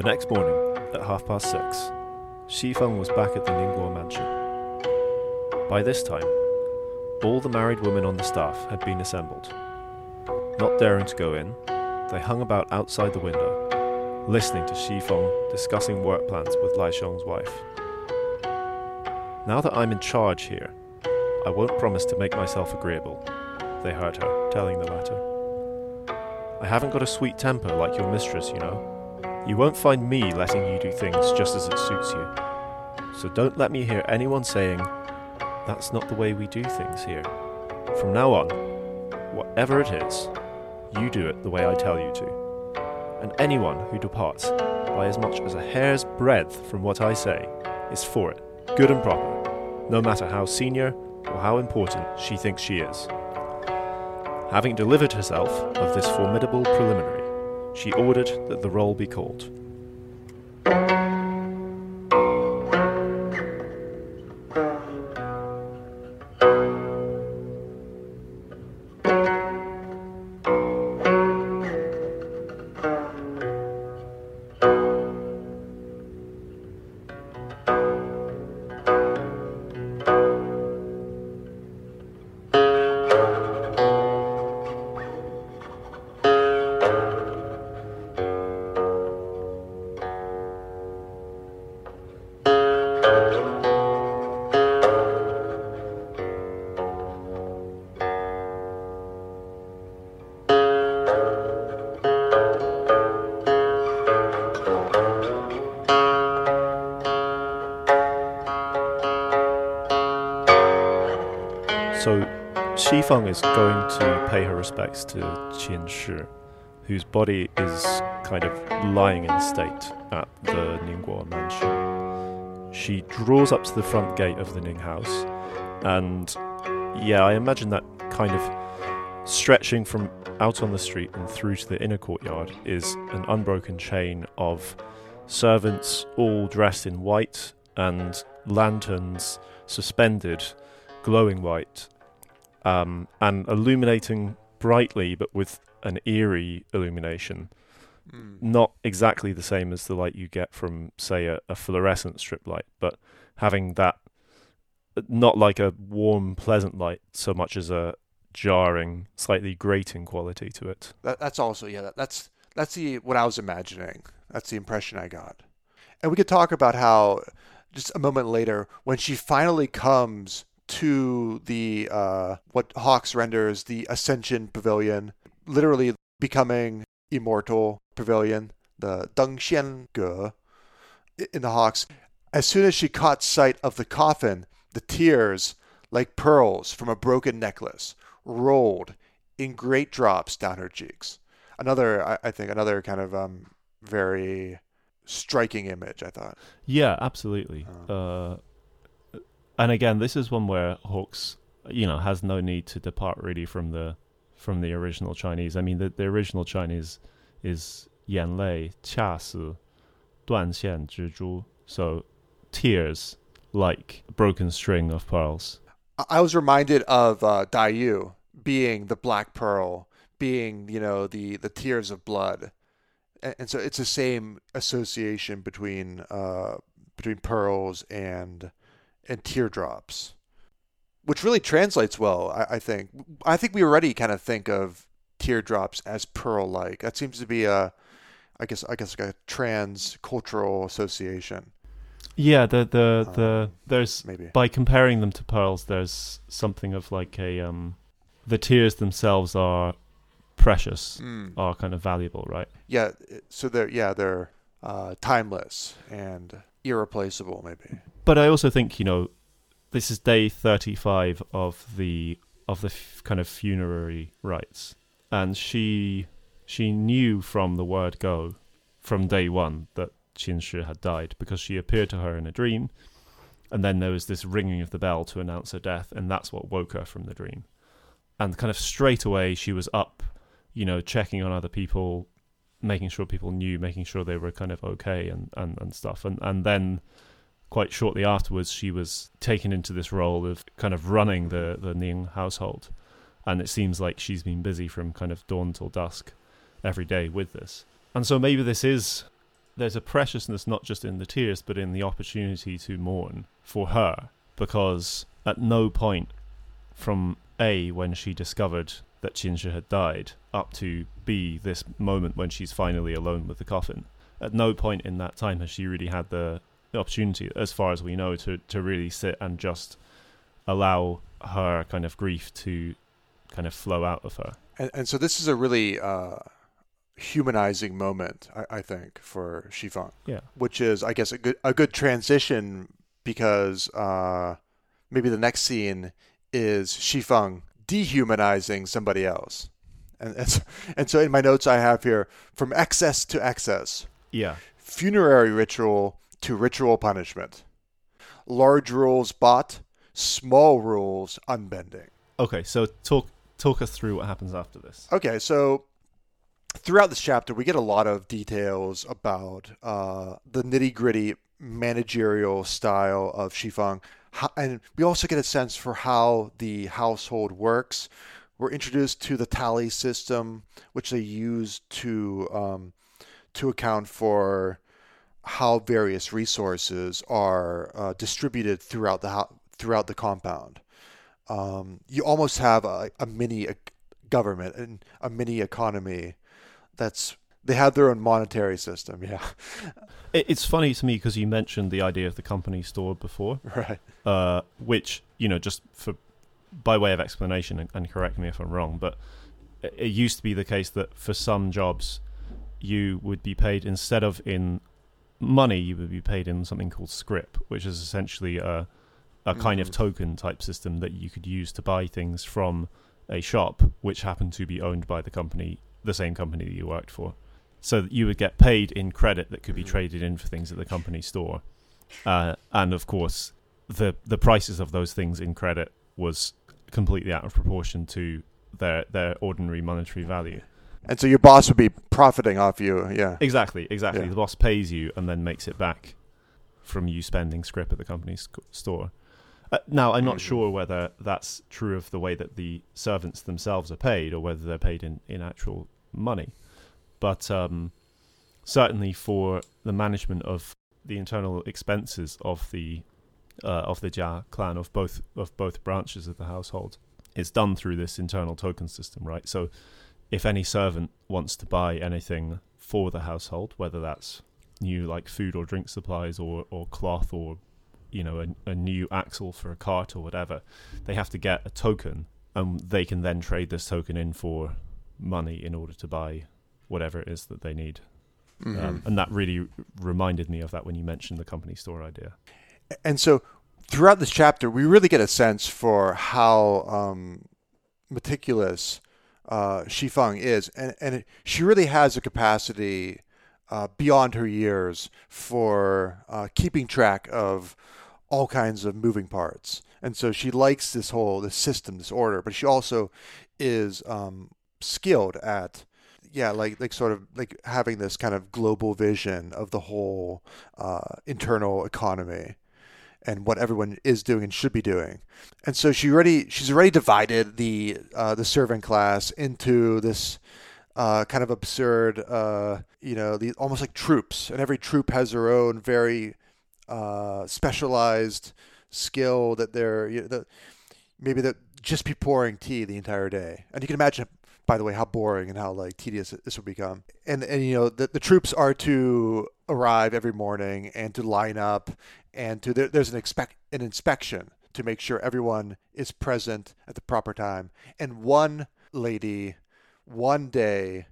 The next morning, at half past six, Xifeng was back at the Ningguo mansion. By this time, all the married women on the staff had been assembled. Not daring to go in, they hung about outside the window, listening to Xifeng discussing work plans with Lai Xiong's wife. Now that I'm in charge here, I won't promise to make myself agreeable, they heard her telling the latter. I haven't got a sweet temper like your mistress, you know. You won't find me letting you do things just as it suits you. So don't let me hear anyone saying, that's not the way we do things here. From now on, whatever it is, you do it the way I tell you to. And anyone who departs by as much as a hair's breadth from what I say is for it, good and proper, no matter how senior or how important she thinks she is. Having delivered herself of this formidable preliminary, she ordered that the roll be called. Xifeng is going to pay her respects to Qin Shi, whose body is kind of lying in state at the Ningguo mansion. She draws up to the front gate of the Ning house, and yeah, I imagine that kind of stretching from out on the street and through to the inner courtyard is an unbroken chain of servants all dressed in white and lanterns suspended glowing white um, and illuminating brightly but with an eerie illumination Mm. not exactly the same as the light you get from say a, a fluorescent strip light but having that not like a warm pleasant light so much as a jarring slightly grating quality to it That, that's also yeah. That, that's that's the what I was imagining. That's the impression I got. And we could talk about how just a moment later, when she finally comes to the uh, what Hawkes renders the Ascension Pavilion, literally becoming immortal pavilion, the Dengxian Ge in the Hawkes. As soon as she caught sight of the coffin, the tears, like pearls from a broken necklace, rolled in great drops down her cheeks. Another, I, I think, another kind of um, very striking image. I thought. Yeah, absolutely. Uh, and again, this is one where Hawkes, you know, has no need to depart really from the from the original Chinese. I mean, the, the original Chinese is yan lei chia si duan xian zhi so tears like a broken string of pearls. I was reminded of uh, Dai Yu being the black pearl, being you know the the tears of blood, and, and so it's the same association between uh, between pearls and and teardrops, which really translates well. I, I think. I think we already kind of think of teardrops as pearl-like. That seems to be a, I guess, I guess like a trans cultural association. Yeah, the the Uh, the there's maybe. by comparing them to pearls, there's something of like a um, the tears themselves are precious, Mm. are kind of valuable, right? Yeah, so they're yeah they're uh, timeless and irreplaceable maybe. But I also think you know, this is day thirty-five of the of the f- kind of funerary rites, and she she knew from the word go, from day one that Qin Shi had died because she appeared to her in a dream, and then there was this ringing of the bell to announce her death, and that's what woke her from the dream, and kind of straight away she was up, you know, checking on other people, making sure people knew, making sure they were kind of okay and and, and stuff, and and then quite shortly afterwards, she was taken into this role of kind of running the the Ning household, and it seems like she's been busy from kind of dawn till dusk, every day with this. And so maybe this is there's a preciousness not just in the tears, but in the opportunity to mourn for her, because at no point from A, when she discovered that Qin Shi had died, up to B, this moment when she's finally alone with the coffin, at no point in that time has she really had the, the opportunity, as far as we know, to, to really sit and just allow her kind of grief to kind of flow out of her. And, and so this is a really uh, humanizing moment, I, I, think, for Xifeng. Yeah. Which is, I guess, a good a good transition because uh, maybe the next scene is Xifeng dehumanizing somebody else. And, and so, and so in my notes I have here from excess to excess. Yeah. Funerary ritual to ritual punishment. Large rules bought, small rules unbending. Okay, so talk talk us through what happens after this. Okay, so throughout this chapter, we get a lot of details about uh, the nitty gritty managerial style of Xifeng, and we also get a sense for how the household works. We're introduced to the tally system, which they use to um, to account for how various resources are uh, distributed throughout the throughout the compound. Um, you almost have a, a mini government and a mini economy that's they have their own monetary system. Yeah, it's funny to me because you mentioned the idea of the company store before, right? Uh, which you know, just for by way of explanation, and, and correct me if I'm wrong, but it used to be the case that for some jobs you would be paid instead of in money, you would be paid in something called scrip, which is essentially a a kind mm. of token type system that you could use to buy things from a shop which happened to be owned by the company the same company that you worked for. So you would get paid in credit that could be mm-hmm. traded in for things at the company store. Uh, and of course, the the prices of those things in credit was completely out of proportion to their their ordinary monetary value. And so your boss would be profiting off you, yeah. Exactly, exactly. Yeah. The boss pays you and then makes it back from you spending scrip at the company's store. Uh, now, I'm not mm-hmm. sure whether that's true of the way that the servants themselves are paid or whether they're paid in, in actual money. But um, certainly for the management of the internal expenses of the uh, of the Jia clan of both of both branches of the household, it's done through this internal token system, right? So, if any servant wants to buy anything for the household, whether that's new like food or drink supplies or, or cloth or you know a, a new axle for a cart or whatever, they have to get a token, and they can then trade this token in for money in order to buy whatever it is that they need. Mm-hmm. Um, and that really reminded me of that when you mentioned the company store idea. And so throughout this chapter, we really get a sense for how um, meticulous uh, Xifeng is, and and she really has a capacity uh, beyond her years for uh, keeping track of all kinds of moving parts. And so she likes this whole this system, this order, but she also is um, skilled at yeah like like sort of like having this kind of global vision of the whole uh, internal economy and what everyone is doing and should be doing. And so she already she's already divided the uh, the servant class into this uh, kind of absurd uh, you know the almost like troops. And every troop has their own very uh, specialized skill that they're you know, the, maybe that just be pouring tea the entire day. And you can imagine by the way, how boring and how like tedious this would become. And and you know the the troops are to arrive every morning and to line up and to there, there's an expect an inspection to make sure everyone is present at the proper time. And one lady, one day,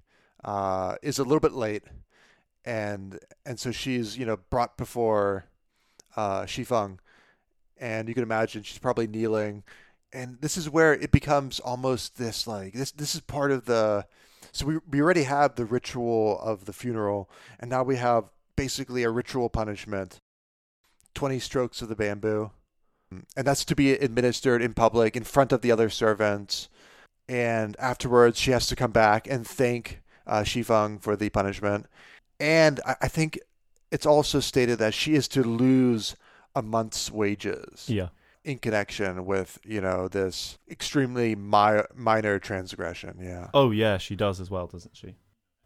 uh, is a little bit late, and and so she's you know brought before uh, Xifeng, and you can imagine she's probably kneeling and this is where it becomes almost this like this this is part of the so we we already have the ritual of the funeral and now we have basically a ritual punishment 20 strokes of the bamboo and that's to be administered in public in front of the other servants and afterwards she has to come back and thank uh, Xifeng for the punishment and I, I think it's also stated that she is to lose a month's wages yeah in connection with you know this extremely mi- minor transgression. Yeah. Oh yeah, she does as well, doesn't she?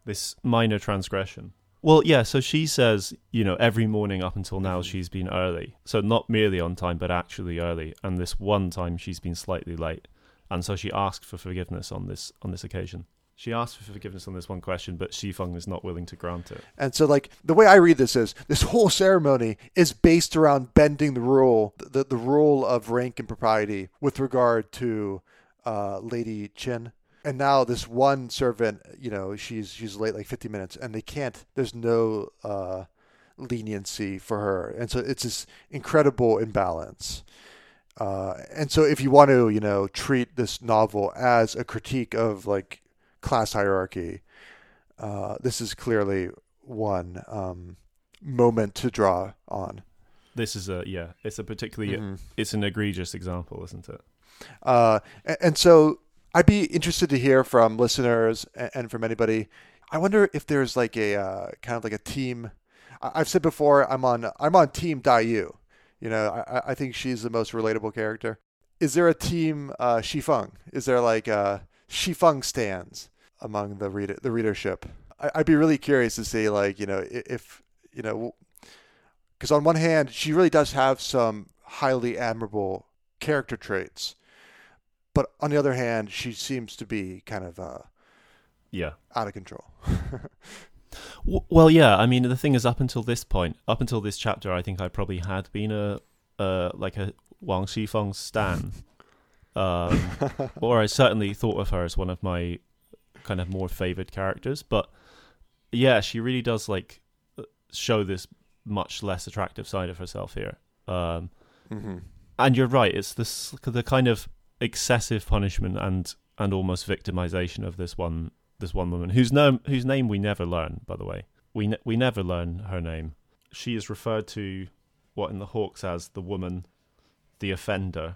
This minor transgression, Well, yeah, so she says, you know, every morning up until now she's been early. So not merely on time, but actually early. And this one time she's been slightly late. And so she asked for forgiveness on this on this occasion. She asked for forgiveness on this one question, but Xifeng is not willing to grant it. And so, like the way I read this is, this whole ceremony is based around bending the rule, the the rule of rank and propriety with regard to uh, Lady Chin. And now this one servant, you know, she's she's late like 50 minutes, and they can't. There's no uh, leniency for her, and so it's this incredible imbalance. Uh, and so, if you want to, you know, treat this novel as a critique of like class hierarchy, uh, this is clearly one um, moment to draw on. This is a yeah, it's a particularly Mhm. it's an egregious example, isn't it? Uh, and, and so I'd be interested to hear from listeners and, from anybody. I wonder if there's like a uh, kind of like a team. I've said before, I'm on I'm on Team Daiyu. You know, I, I- I think she's the most relatable character. Is there a team uh, Xifeng? Is there like uh, Xifeng stands among the reader the readership? I, I'd be really curious to see like you know if you know because on one hand she really does have some highly admirable character traits but on the other hand, she seems to be kind of uh, Yeah. out of control. Well, yeah. I mean, the thing is, up until this point, up until this chapter, I think I probably had been a uh, like a Wang Xifeng stan, um, or I certainly thought of her as one of my kind of more favored characters. But yeah, she really does like show this much less attractive side of herself here. Um, hmm and you're right; it's this the kind of excessive punishment and and almost victimization of this one this one woman whose name whose name we never learn. By the way, we ne- we never learn her name. She is referred to what in the Hawkes as the woman, the offender,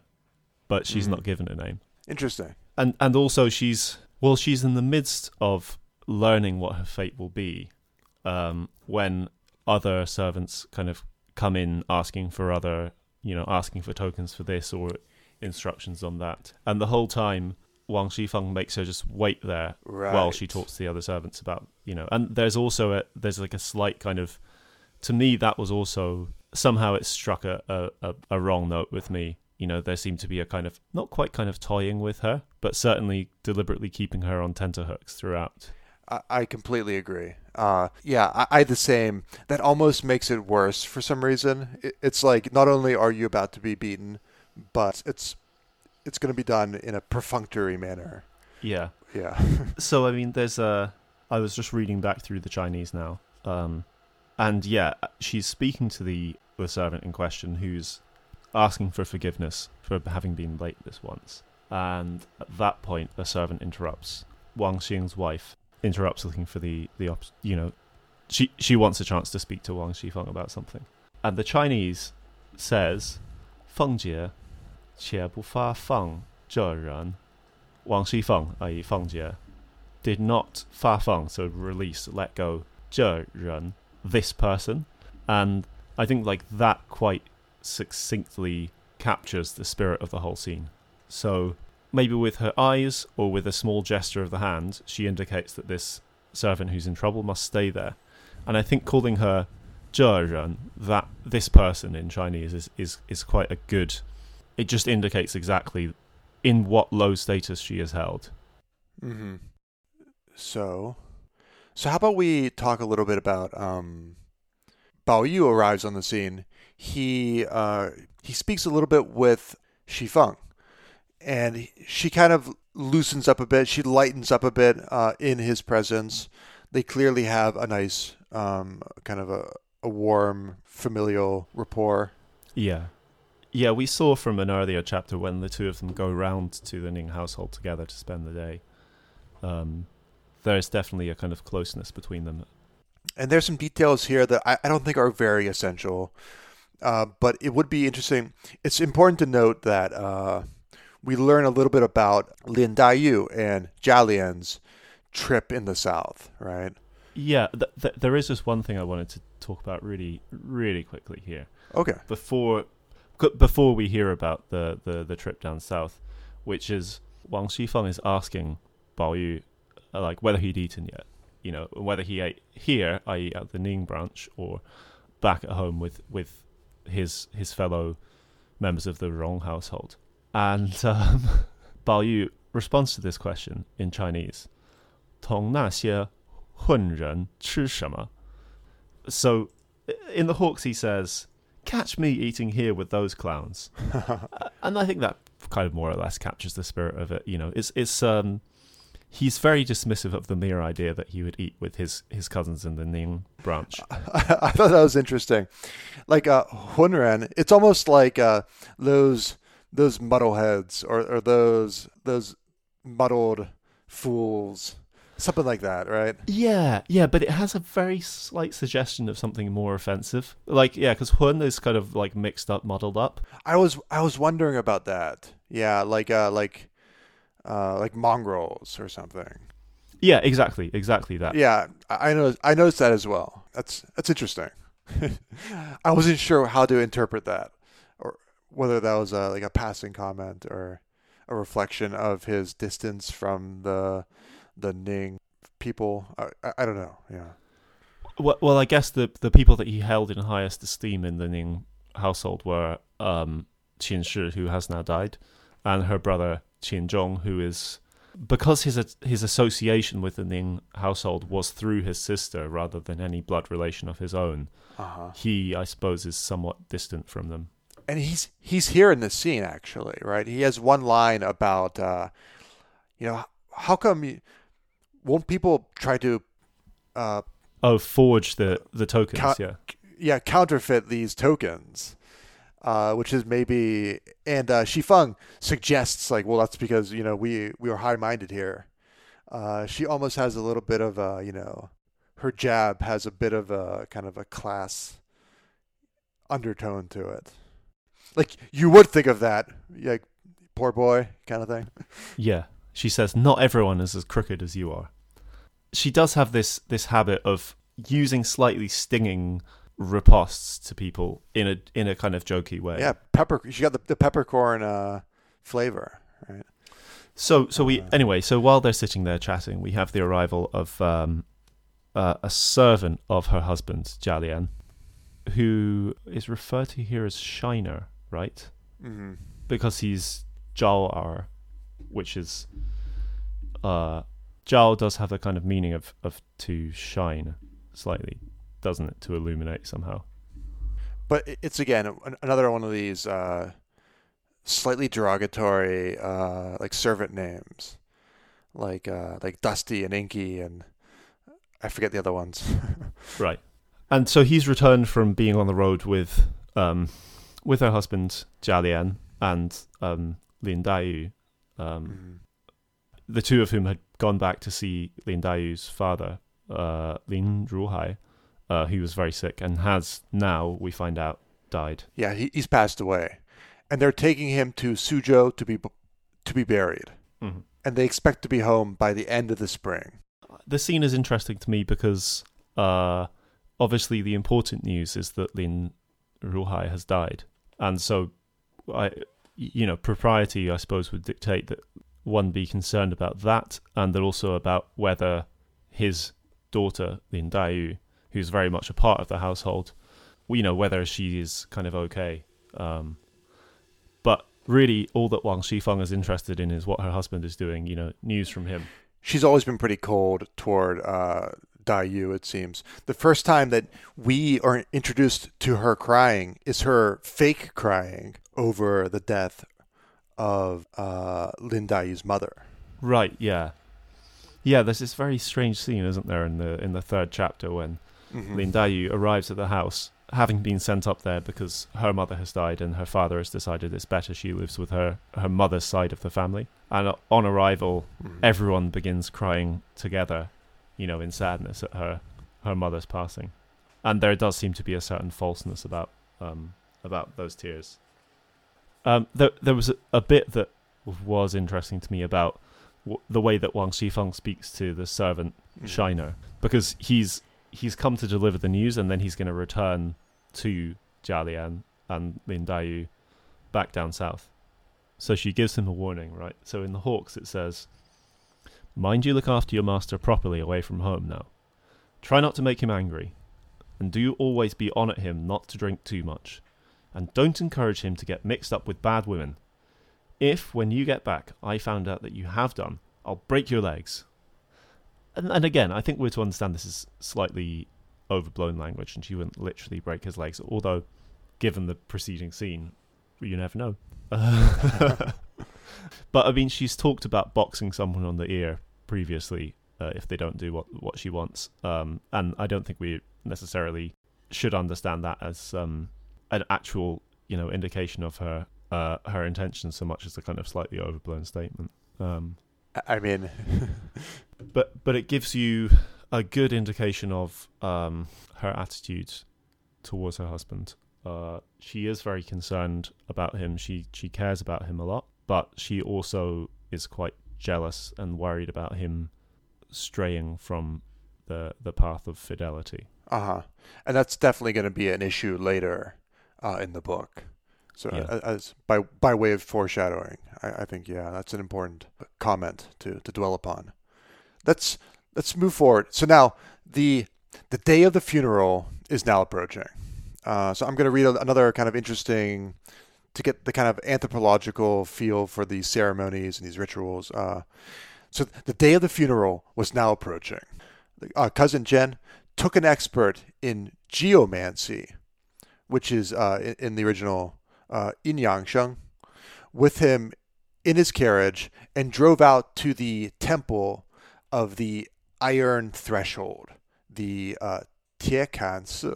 but she's Mhm. not given a name. Interesting. And and also she's well, she's in the midst of learning what her fate will be, um, when other servants kind of come in asking for other, you know, asking for tokens for this or instructions on that, and the whole time Wang Xifeng makes her just wait there Right. while she talks to the other servants about you know and there's also a there's like a slight kind of to me that was also somehow it struck a, a, a, wrong note with me you know there seemed to be a kind of not quite kind of toying with her but certainly deliberately keeping her on tenterhooks throughout I, I completely agree. Uh, yeah, I, I the same. That almost makes it worse for some reason. It, it's like not only are you about to be beaten, but it's it's going to be done in a perfunctory manner. yeah Yeah. so i mean there's a i was just reading back through the chinese now um and yeah she's speaking to the the servant in question who's asking for forgiveness for having been late this once and at that point the servant interrupts wang xing's wife interrupts looking for the the op- you know she she wants a chance to speak to wang xifeng about something and the chinese says feng jie 且不发放这人 Wang Shifeng, i.e. Feng Jie, did not 发放, so release, let go, 这人, this person. And I think like that quite succinctly captures the spirit of the whole scene. So maybe with her eyes or with a small gesture of the hand, she indicates that this servant who's in trouble must stay there. And I think calling her 这人, that this person in Chinese is, is, is quite a good it just indicates exactly in what low status she is held. Mm-hmm. So, so how about we talk a little bit about um, Bao Yu arrives on the scene. He uh, he speaks a little bit with Xifeng, and she kind of loosens up a bit. She lightens up a bit uh, in his presence. They clearly have a nice um, kind of a, a warm familial rapport. Yeah. Yeah, we saw from an earlier chapter when the two of them go round to the Ning household together to spend the day. Um, there's definitely a kind of closeness between them. And there's some details here that I, I don't think are very essential, uh, but it would be interesting. It's important to note that uh, we learn a little bit about Lin Daiyu and Jialian's trip in the south, right? Yeah, th- th- there is just one thing I wanted to talk about really, really quickly here. Okay. before before we hear about the, the, the trip down south, which is Wang Xifeng is asking Bao Yu uh, like whether he'd eaten yet, you know, whether he ate here, i.e., at the Ning branch, or back at home with with his his fellow members of the Rong household. And um, Bao Yu responds to this question in Chinese: "Tong na xie hun ren? So, in the Hawkes, he says "Catch me eating here with those clowns," and I think that kind of more or less captures the spirit of it. You know, it's it's um, he's very dismissive of the mere idea that he would eat with his his cousins in the Ning branch. I thought that was interesting. Like uh, Hunran, it's almost like uh, those those muddleheads or, or those those muddled fools, something like that, right? Yeah, yeah, but it has a very slight suggestion of something more offensive. Like, yeah, because Hun is kind of like mixed up, muddled up. I was I was wondering about that. Yeah, like uh, like uh, like mongrels or something. Yeah, exactly, exactly that. Yeah, I know. I noticed that as well. That's that's interesting. I wasn't sure how to interpret that, or whether that was a, like a passing comment or a reflection of his distance from the the Ning people. I, I, I don't know. Yeah. Well, well, I guess the the people that he held in highest esteem in the Ning household were um, Qin Shi, who has now died, and her brother Qin Zhong, who is because his his association with the Ning household was through his sister rather than any blood relation of his own. Uh-huh. He, I suppose, is somewhat distant from them. And he's he's here in the scene actually, right? He has one line about, uh, you know, how come you, won't people try to, uh, Oh, forge the the tokens, Ca- yeah. yeah, counterfeit these tokens, uh, which is maybe, and uh, Xifeng suggests like, well, that's because you know we we are high minded here. Uh, she almost has a little bit of a, you know, her jab has a bit of a kind of a class undertone to it. Like you would think of that, like poor boy kind of thing. Yeah. She says not everyone is as crooked as you are. She does have this this habit of using slightly stinging ripostes to people in a in a kind of jokey way. Yeah, pepper. She got the, the peppercorn uh, flavor, right? So so we Uh. anyway, so while they're sitting there chatting, we have the arrival of um uh, a servant of her husband, Jialian, who is referred to here as Shiner, right? Mm-hmm. because he's Zhao'er, which is uh Zhao does have the kind of meaning of of to shine slightly, doesn't it? To illuminate somehow. But it's again another one of these uh, slightly derogatory, uh, like servant names, like uh, like Dusty and Inky, and I forget the other ones. Right. And so he's returned from being on the road with um with her husband Jialian and um Lin Daiyu, um Mhm. the two of whom had gone back to see Lin Daiyu's father, uh, Lin Ruhai, uh, who was very sick and has now, we find out, died. Yeah, he, he's passed away, and they're taking him to Suzhou to be to be buried, Mm-hmm. and they expect to be home by the end of the spring. The scene is interesting to me because uh, obviously the important news is that Lin Ruhai has died. And so, I, you know, propriety, I suppose, would dictate that one be concerned about that and then also about whether his daughter, Lin Daiyu, who's very much a part of the household, you know, whether she is kind of okay. Um, but really, all that Wang Xifeng is interested in is what her husband is doing, you know, news from him. She's always been pretty cold toward uh, Dai Yu, it seems. The first time that we are introduced to her crying is her fake crying over the death of uh, Lin Dai Yu's mother. Right, yeah. Yeah, there's this very strange scene, isn't there, in the in the third chapter when Mhm. Lin Daiyu arrives at the house, having been sent up there because her mother has died and her father has decided it's better she lives with her her mother's side of the family. And on arrival, Mhm. everyone begins crying together, you know, in sadness at her her mother's passing. And there does seem to be a certain falseness about um about those tears. Um, there there was a, a bit that was interesting to me about w- the way that Wang Xifeng speaks to the servant Mhm. Shiner because he's he's come to deliver the news and then he's going to return to Jialian and Lin Daiyu back down south. So she gives him a warning, right? So in the Hawkes it says, "Mind you look after your master properly away from home now." Try not to make him angry, and do always be on at him not to drink too much, and don't encourage him to get mixed up with bad women. If, when you get back, I found out that you have done, I'll break your legs. And, and again, I think we're to understand this is slightly overblown language, and she wouldn't literally break his legs, although, given the preceding scene, you never know. but I mean, she's talked about boxing someone on the ear previously uh, if they don't do what what she wants, um, and I don't think we necessarily should understand that as um, an actual you know indication of her uh, her intentions so much as a kind of slightly overblown statement. Um, I mean, but but it gives you a good indication of um, her attitude towards her husband. Uh, she is very concerned about him. She she cares about him a lot, but she also is quite jealous and worried about him straying from the the path of fidelity. Uh huh. And that's definitely going to be an issue later uh, in the book. So Yeah. as by by way of foreshadowing, I, I think yeah, that's an important comment to to dwell upon. Let's let's move forward. So now the the day of the funeral is now approaching. Uh, so I'm going to read another kind of interesting to get the kind of anthropological feel for these ceremonies and these rituals. Uh, so the day of the funeral was now approaching. Uh, cousin Zhen took an expert in geomancy, which is uh, in, in the original uh, Yin Yang Sheng, with him in his carriage and drove out to the temple of the Iron Threshold, the uh, Tiekan Si,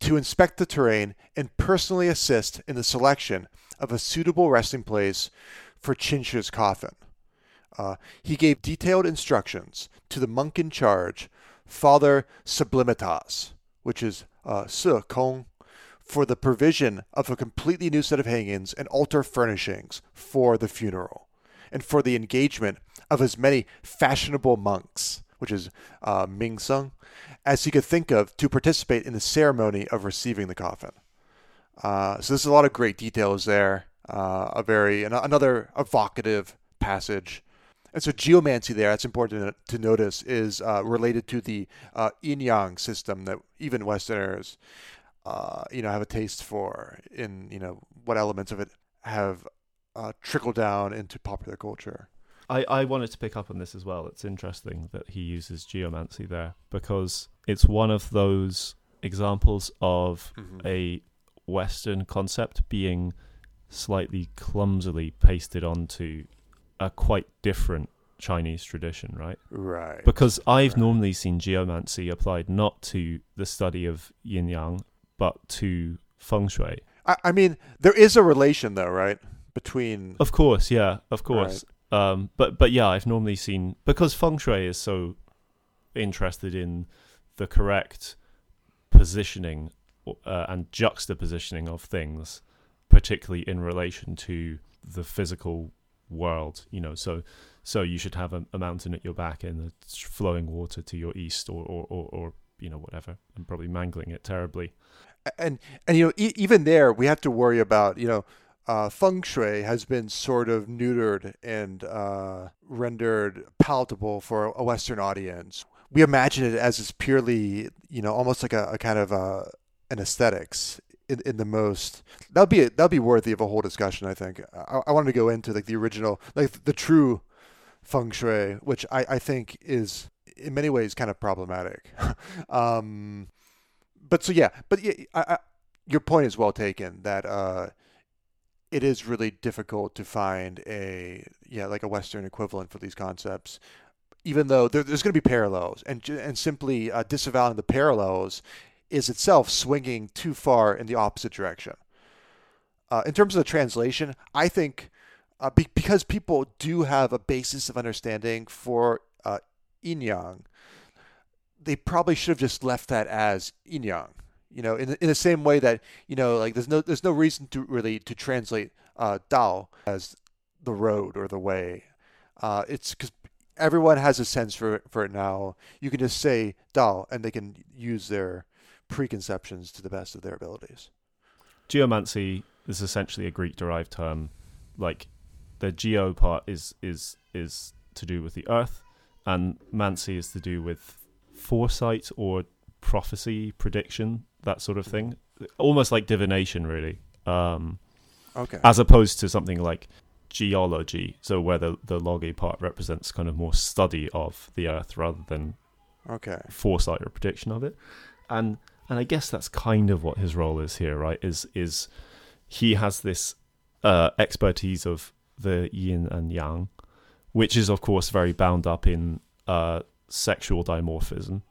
to inspect the terrain and personally assist in the selection of a suitable resting place for Qin Shi's coffin. Uh, he gave detailed instructions to the monk in charge, Father Sublimitas, which is uh, Se Kong, for the provision of a completely new set of hangings and altar furnishings for the funeral, and for the engagement of as many fashionable monks, which is uh, Ming Seng, as he could think of to participate in the ceremony of receiving the coffin. Uh, so there's a lot of great details there. Uh, a very an- another evocative passage. And so geomancy there, that's important to, to notice, is uh, related to the uh, yin yang system that even Westerners, uh, you know, have a taste for. In you know what elements of it have uh, trickled down into popular culture. I, I wanted to pick up on this as well. It's interesting that he uses geomancy there because it's one of those examples of a Western concept being slightly clumsily pasted onto a quite different Chinese tradition, right? Right. Because I've Right. normally seen geomancy applied not to the study of yin yang, but to feng shui. I, I mean, there is a relation though, right, between Of course, yeah, of course. Um, but but yeah, I've normally seen because feng shui is so interested in the correct positioning uh, and juxtapositioning of things, particularly in relation to the physical world. You know, so so you should have a, a mountain at your back and the flowing water to your east, or or, or, or you know whatever. I'm probably mangling it terribly. And and you know e- even there we have to worry about you know uh, feng shui has been sort of neutered and uh, rendered palatable for a Western audience. We imagine it as this purely you know almost like a, a kind of uh, an aesthetics in, in the most that'll be that'll be worthy of a whole discussion. I think I, I wanted to go into like the original like the true feng shui, which I, I think is in many ways kind of problematic. um, but so yeah, but yeah, I, I, your point is well taken that uh, it is really difficult to find a yeah like a Western equivalent for these concepts, even though there, there's going to be parallels, and and simply uh, disavowing the parallels is itself swinging too far in the opposite direction. Uh, in terms of the translation, I think uh, be- because people do have a basis of understanding for uh, yin yang, they probably should have just left that as yin yang. You know, in the, in the same way that you know, like there's no there's no reason to really to translate uh, Dao as the road or the way. Uh, it's because everyone has a sense for for it now. You can just say Dao, and they can use their preconceptions to the best of their abilities. geomancy is essentially a Greek derived term. Like the geo part is is is to do with the earth, and mancy is to do with foresight or prophecy, prediction, that sort of thing. Almost like divination, really. Um, Okay. as opposed to something like geology, so where the, the logi part represents kind of more study of the earth rather than Okay. foresight or prediction of it. And and I guess that's kind of what his role is here, right? Is is he has this uh, expertise of the yin and yang, which is of course very bound up in uh, sexual dimorphism,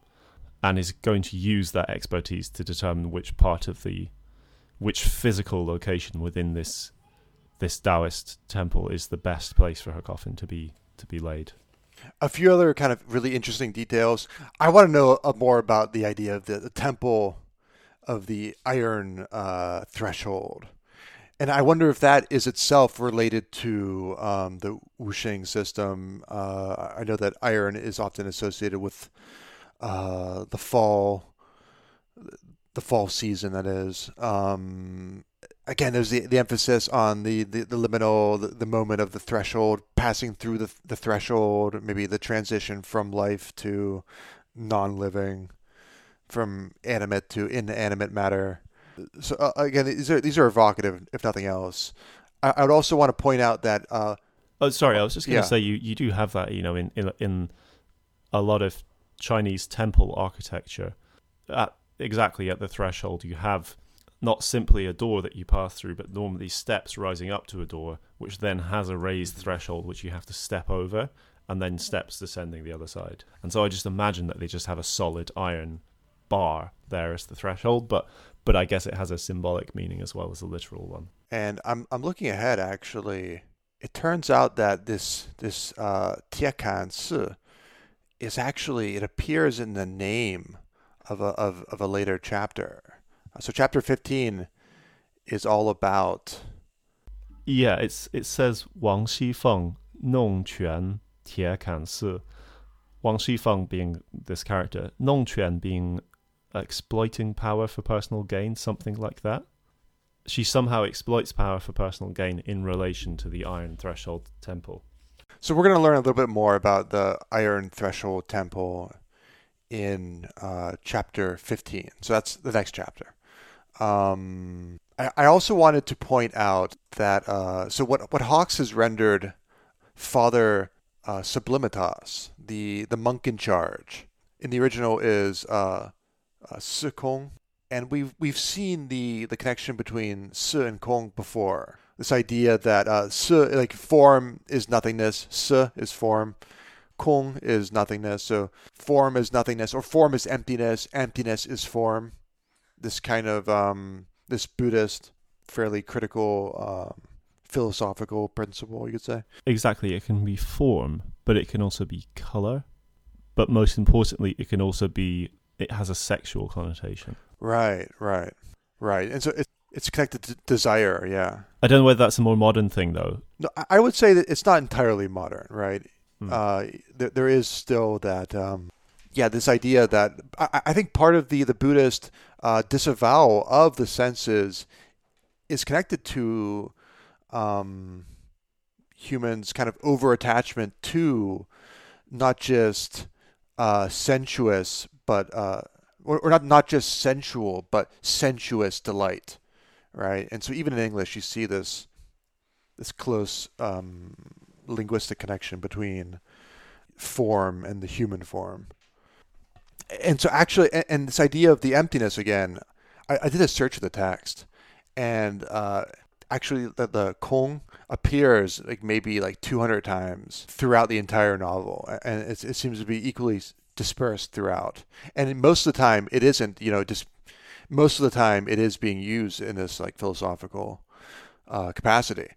and is going to use that expertise to determine which part of the which physical location within this this Taoist temple is the best place for her coffin to be to be laid. A few other kind of really interesting details. I want to know uh, more about the idea of the, the temple of the iron uh, threshold. And I wonder if that is itself related to um, the Wuxing system. Uh, I know that iron is often associated with uh, the fall, the fall season. That is. Um, again, there's the, the emphasis on the, the, the liminal, the, the moment of the threshold, passing through the, the threshold, maybe the transition from life to non-living, from animate to inanimate matter. So uh, again, these are these are evocative, if nothing else. I, I would also want to point out that uh, Oh, sorry. I was just going to Yeah. say you, you do have that, you know, in, in in a lot of Chinese temple architecture. At exactly at the threshold, you have not simply a door that you pass through, but normally steps rising up to a door, which then has a raised threshold which you have to step over, and then steps descending the other side. And so I just imagine that they just have a solid iron bar there as the threshold, but but I guess it has a symbolic meaning as well as a literal one. and I'm I'm looking ahead actually. It turns out that this this uh, Tiekan Si is actually it appears in the name of a of, of a later chapter. So chapter 15 is all about Yeah, it's it says Wang Xifeng Nong Quan Tie Kan Si. Wang Xifeng being this character, Nong Quan being exploiting power for personal gain, something like that. She somehow exploits power for personal gain in relation to the Iron Threshold Temple. So we're going to learn a little bit more about the Iron Threshold Temple in uh, chapter 15. So that's the next chapter. Um, I, I also wanted to point out that uh, so what what Hawkes has rendered Father uh, Sublimitas, the the monk in charge, in the original is uh, uh, Kong, and we've we've seen the the connection between Si and Kong before. This idea that uh, like form is nothingness, Si is form, Kong is nothingness. So form is nothingness, or form is emptiness. Emptiness is form. This kind of um, this Buddhist, fairly critical um, philosophical principle, you could say. Exactly, it can be form, but it can also be color. But most importantly, it can also be it has a sexual connotation. Right, right, right. And so it, it's connected to desire. Yeah. I don't know whether that's a more modern thing though. No, I- would say that it's not entirely modern, right? Hmm. Uh, there, there is still that, um, yeah, this idea that I, I think part of the the Buddhist uh, disavowal of the senses is connected to um, humans' kind of over attachment to not just uh, sensuous, but uh, or, not not just sensual, but sensuous delight, right? And so even in English, you see this this close um, linguistic connection between form and the human form. And so, actually, and, and this idea of the emptiness again, I, I did a search of the text, and uh, actually, the, the Kong appears like maybe like 200 times throughout the entire novel, and it, it seems to be equally dispersed throughout. And most of the time, it isn't. You know, just most of the time, it is being used in this like philosophical uh, capacity.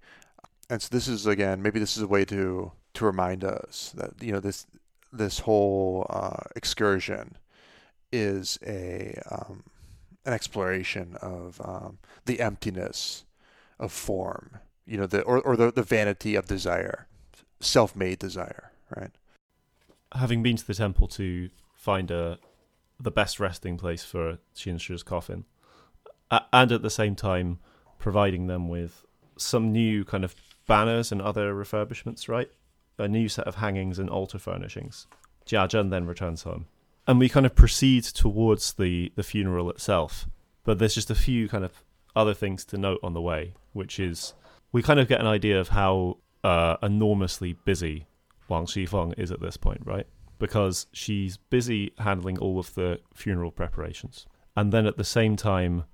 And so this is again, maybe this is a way to to remind us that you know this this whole uh, excursion is a um, an exploration of um, the emptiness of form, you know, the or, or the, the vanity of desire, self-made desire, right? Having been to the temple to find a the best resting place for Qinshi's coffin, and at the same time providing them with some new kind of banners and other refurbishments, right? A new set of hangings and altar furnishings. Jia Zhen then returns home, and we kind of proceed towards the the funeral itself. But there's just a few kind of other things to note on the way, which is we kind of get an idea of how uh, enormously busy Wang Xifeng is at this point, right? Because she's busy handling all of the funeral preparations. And then at the same time,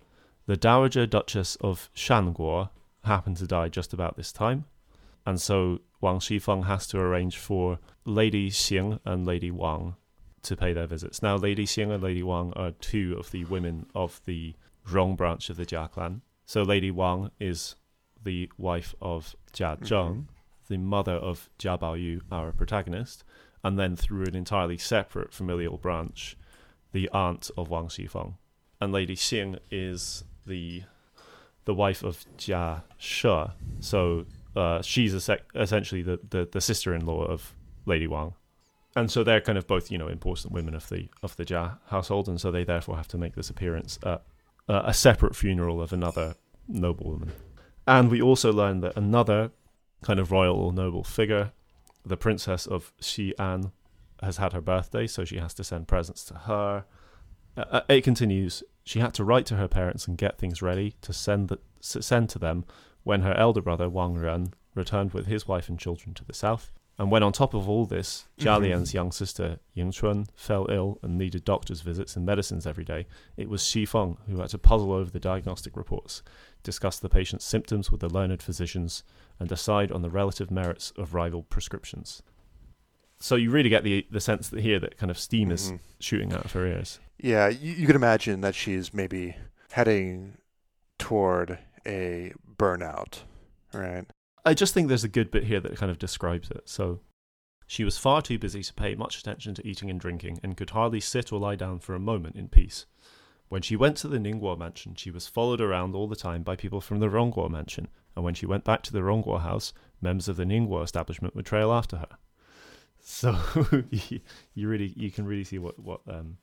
the Dowager Duchess of Shanguo happened to die just about this time. And so Wang Xifeng has to arrange for Lady Xing and Lady Wang to pay their visits. Now, Lady Xing and Lady Wang are two of the women of the Rong branch of the Jia clan. So Lady Wang is the wife of Jia Zheng, mm-hmm. The mother of Jia Baoyu, our protagonist, and then through an entirely separate familial branch, the aunt of Wang Xifeng. And Lady Xing is the the wife of Jia She. So uh, she's essentially the, the, the sister-in-law of Lady Wang. And so they're kind of both, you know, important women of the of the Jia household, and so they therefore have to make this appearance at uh, a separate funeral of another noblewoman. And we also learn that another kind of royal or noble figure, the princess of Xi'an, has had her birthday, so she has to send presents to her. Uh, uh, it continues. She had to write to her parents and get things ready to send the, send to them when her elder brother Wang Ren returned with his wife and children to the south. And when on top of all this, Jia Lian's mm-hmm. young sister Ying Chun fell ill and needed doctor's visits and medicines every day, it was Xi Feng who had to puzzle over the diagnostic reports, discuss the patient's symptoms with the learned physicians, and decide on the relative merits of rival prescriptions. So you really get the the sense that here that kind of steam is mm-hmm. shooting out of her ears. Yeah, you, you can imagine that she's maybe heading toward a burnout, right? I just think there's a good bit here that kind of describes it. So, she was far too busy to pay much attention to eating and drinking, and could hardly sit or lie down for a moment in peace. When she went to the Ningguo mansion, she was followed around all the time by people from the Rongguo mansion, and when she went back to the Rongguo house, members of the Ningguo establishment would trail after her. So you really you can really see what what um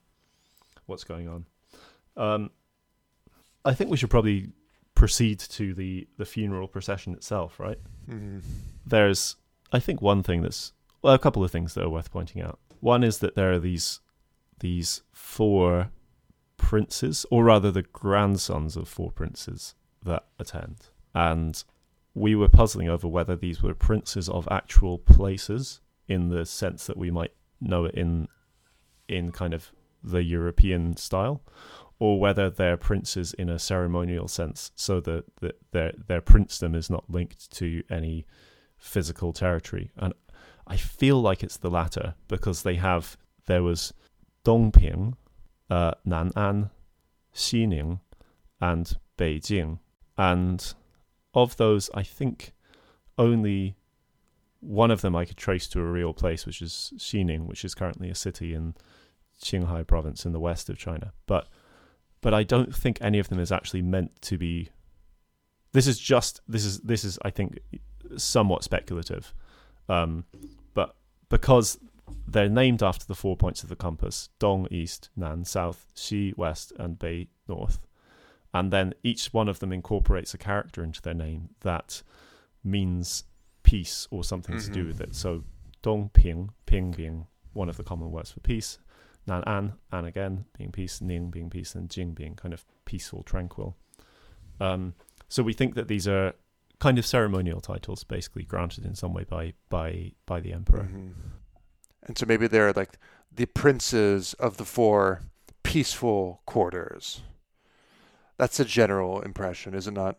what's going on. Um, I think we should probably proceed to the the funeral procession itself, right? Mm-hmm. There's, I think, one thing that's well, a couple of things that are worth pointing out. One is that there are these these four princes, or rather, the grandsons of four princes that attend, and we were puzzling over whether these were princes of actual places in the sense that we might know it in in kind of the European style, or whether they're princes in a ceremonial sense, so that, that their their princedom is not linked to any physical territory. And I feel like it's the latter because they have there was Dongping, uh, Nan'an, Xining, and Beijing, and of those, I think only one of them I could trace to a real place, which is Xining, which is currently a city in Qinghai province in the west of China. But but I don't think any of them is actually meant to be. This is just this is this is I think somewhat speculative, um, but because they're named after the four points of the compass: Dong east, Nan south, Xi west, and Bei north. And then each one of them incorporates a character into their name that means peace or something mm-hmm. to do mm-hmm. with it. So Dong Ping, Ping being one of the common words for peace, Nan An, An again being peace, Ning being peace, and Jing being kind of peaceful, tranquil. Um, so we think that these are kind of ceremonial titles, basically granted in some way by by by the emperor. Mm-hmm. And so maybe they're like the princes of the four peaceful quarters. That's a general impression, is it not?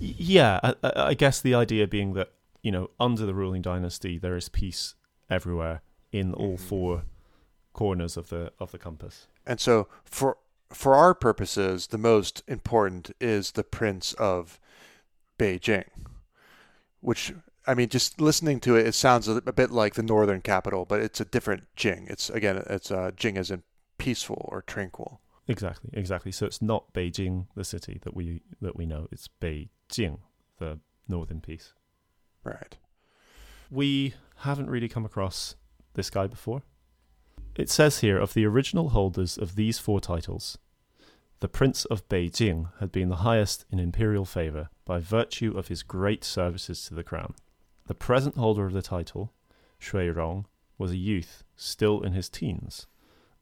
Yeah, I, I guess the idea being that you know under the ruling dynasty there is peace everywhere in all mm-hmm. four corners of the of the compass. And so for for our purposes, the most important is the Prince of Beijing, which I mean, just listening to it, it sounds a, bit like the northern capital, but it's a different Jing. It's again, it's uh, Jing as in peaceful or tranquil. Exactly, exactly. So it's not Beijing, the city that we that we know. It's Beijing, the northern piece. Right. We haven't really come across this guy before. It says here of the original holders of these four titles, the Prince of Beijing had been the highest in imperial favour by virtue of his great services to the crown. The present holder of the title, Shui Rong, was a youth still in his teens,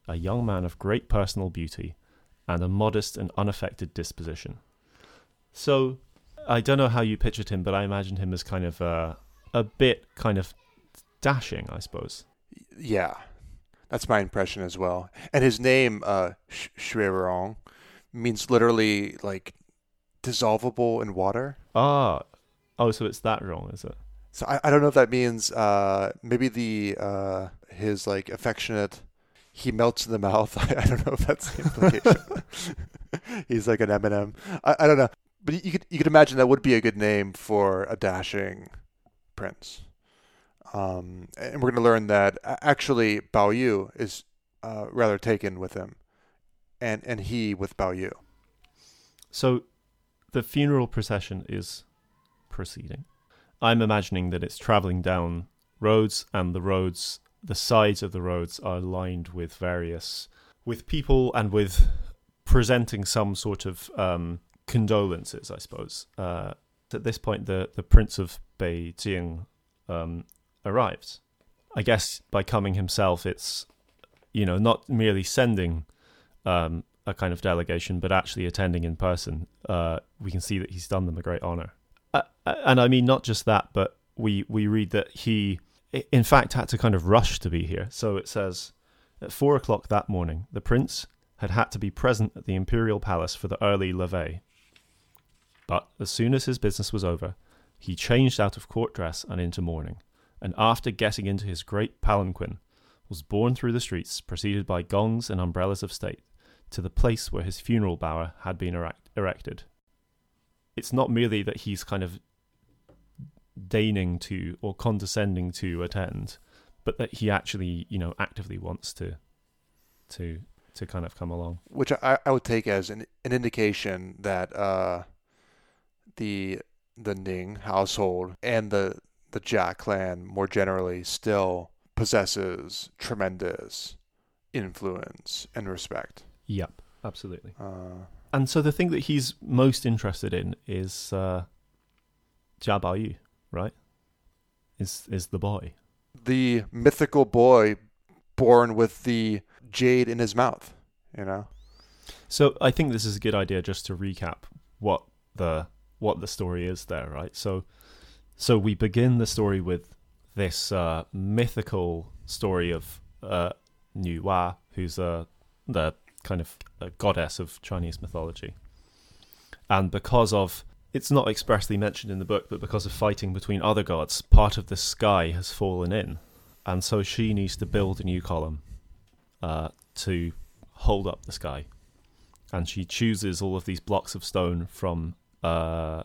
a young man of great personal beauty and a modest and unaffected disposition. So, I don't know how you pictured him, but I imagined him as kind of uh, a bit kind of dashing, I suppose. Yeah, that's my impression as well. And his name, uh, means literally like dissolvable in water. Ah, oh, so it's that wrong, is it? So I, I don't know if that means uh, maybe the uh, his like affectionate he melts in the mouth. I, don't know if that's the implication. He's like an M&M. I, I don't know, but you could you could imagine that would be a good name for a dashing prince. Um, and we're going to learn that actually Bao Yu is uh, rather taken with him, and and he with Bao Yu. So, the funeral procession is proceeding. I'm imagining that it's traveling down roads, and the roads, the sides of the roads, are lined with various, with people and with presenting some sort of um, condolences, I suppose. Uh, at this point, the the Prince of Beijing um, arrives. I guess by coming himself, it's you know not merely sending um, a kind of delegation, but actually attending in person. Uh, we can see that he's done them a great honor. Uh, uh, and I mean not just that, but we we read that he, in fact, had to kind of rush to be here. So it says, at four o'clock that morning, the prince had had to be present at the imperial palace for the early levee. But as soon as his business was over, he changed out of court dress and into mourning, and after getting into his great palanquin, was borne through the streets, preceded by gongs and umbrellas of state, to the place where his funeral bower had been erect- erected it's not merely that he's kind of deigning to or condescending to attend, but that he actually, you know, actively wants to to to kind of come along. Which I, I would take as an, an indication that uh, the the Ning household and the the Jia clan more generally still possesses tremendous influence and respect. Yep, absolutely. Uh, and so the thing that he's most interested in is uh, Jia Baoyu, right? Is is the boy, the mythical boy born with the jade in his mouth, you know. So I think this is a good idea just to recap what the what the story is there, right? So so we begin the story with this uh, mythical story of uh, Nu Wa, who's uh, the kind of a goddess of Chinese mythology. And because of it's not expressly mentioned in the book, but because of fighting between other gods, part of the sky has fallen in, and so she needs to build a new column uh, to hold up the sky. And she chooses all of these blocks of stone from uh,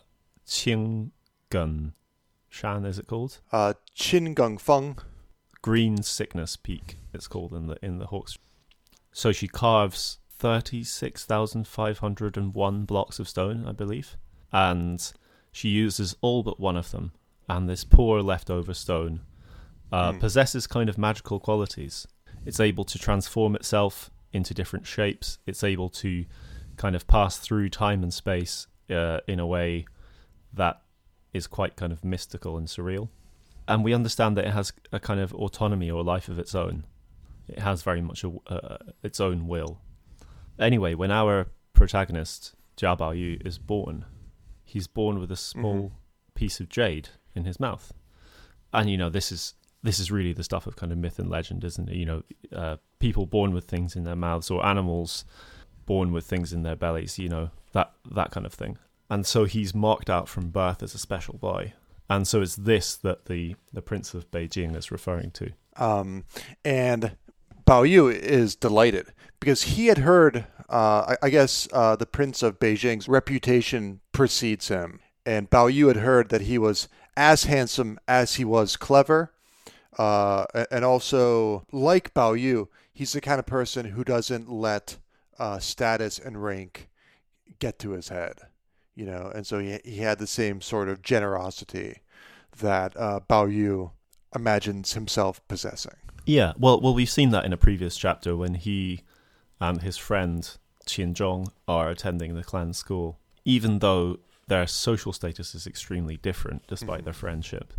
Qinggen Shan, is it called? Uh, Qinggeng Feng. Green Sickness Peak. It's called in the in the Hawkes so she carves 36,501 blocks of stone, I believe. And she uses all but one of them. And this poor leftover stone uh, mm. possesses kind of magical qualities. It's able to transform itself into different shapes. It's able to kind of pass through time and space uh, in a way that is quite kind of mystical and surreal. And we understand that it has a kind of autonomy or life of its own. It has very much a, uh, its own will. Anyway, when our protagonist Jia Baoyu is born, he's born with a small mm-hmm. piece of jade in his mouth, and you know this is this is really the stuff of kind of myth and legend, isn't it? You know, uh, people born with things in their mouths or animals born with things in their bellies. You know that that kind of thing. And so he's marked out from birth as a special boy, and so it's this that the the Prince of Beijing is referring to. Um, and Bao Yu is delighted because he had heard, uh, I, I, guess, uh, the Prince of Beijing's reputation precedes him. And Bao Yu had heard that he was as handsome as he was clever. Uh, and also, like Bao Yu, he's the kind of person who doesn't let uh, status and rank get to his head. You know, and so he, he had the same sort of generosity that uh, Bao Yu imagines himself possessing. Yeah, well, well, we've seen that in a previous chapter when he and his friend Qin Zhong are attending the clan school, even though their social status is extremely different despite mm-hmm. their friendship.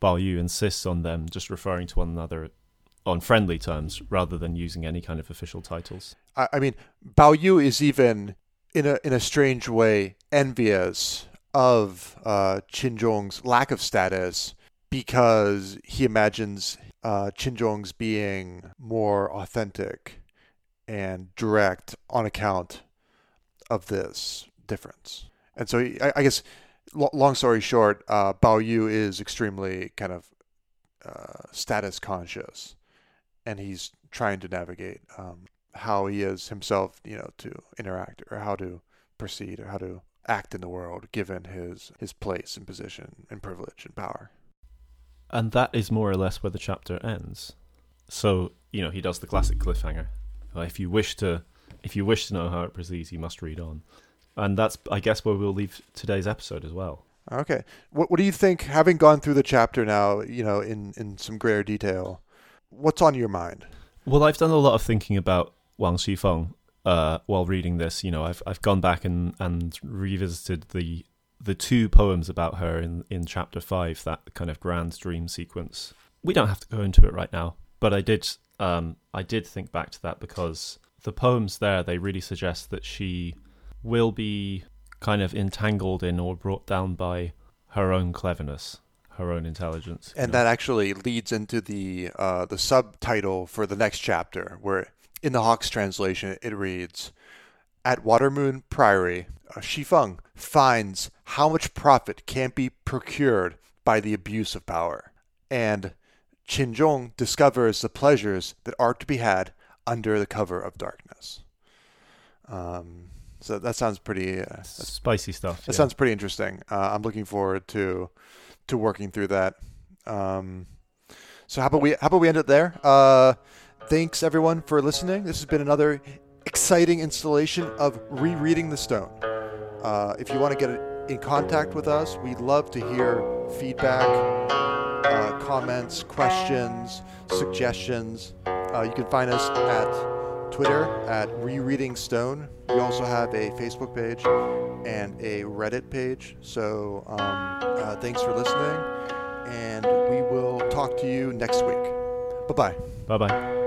Bao Yu insists on them just referring to one another on friendly terms rather than using any kind of official titles. I, I mean, Bao Yu is even in a in a strange way envious of uh, Qin Zhong's lack of status because he imagines uh, Qin Zhong's being more authentic and direct on account of this difference. And so I, I guess, long story short, uh, Bao Yu is extremely kind of uh, status conscious, and he's trying to navigate um, how he is himself, you know, to interact or how to proceed or how to act in the world given his his place and position and privilege and power. And that is more or less where the chapter ends. So, you know, he does the classic cliffhanger. Uh, if you wish to if you wish to know how it proceeds, you must read on. And that's I guess where we'll leave today's episode as well. Okay. What what do you think having gone through the chapter now, you know, in in some greater detail? What's on your mind? Well, I've done a lot of thinking about Wang Xifeng uh, while reading this. You know, I've I've gone back and, and revisited the the two poems about her in, in chapter five, that kind of grand dream sequence. We don't have to go into it right now, but I did um, I did think back to that because the poems there they really suggest that she will be kind of entangled in or brought down by her own cleverness, her own intelligence. And know? that actually leads into the uh, the subtitle for the next chapter, where in the Hawkes' translation it reads, "At Watermoon Priory, uh, Xifeng finds how much profit can be procured by the abuse of power, and Qin Zhong discovers the pleasures that are to be had under the cover of darkness." Um, so that sounds pretty uh, spicy stuff. That yeah. sounds pretty interesting. Uh, I'm looking forward to to working through that. Um, so how about we how about we end it there? Uh, thanks everyone for listening. This has been another exciting installation of rereading the stone. Uh, if you want to get in contact with us, we'd love to hear feedback, uh, comments, questions, suggestions. Uh, you can find us at Twitter at Rereading Stone. We also have a Facebook page and a Reddit page. So um, uh, thanks for listening, and we will talk to you next week. Bye bye. Bye bye.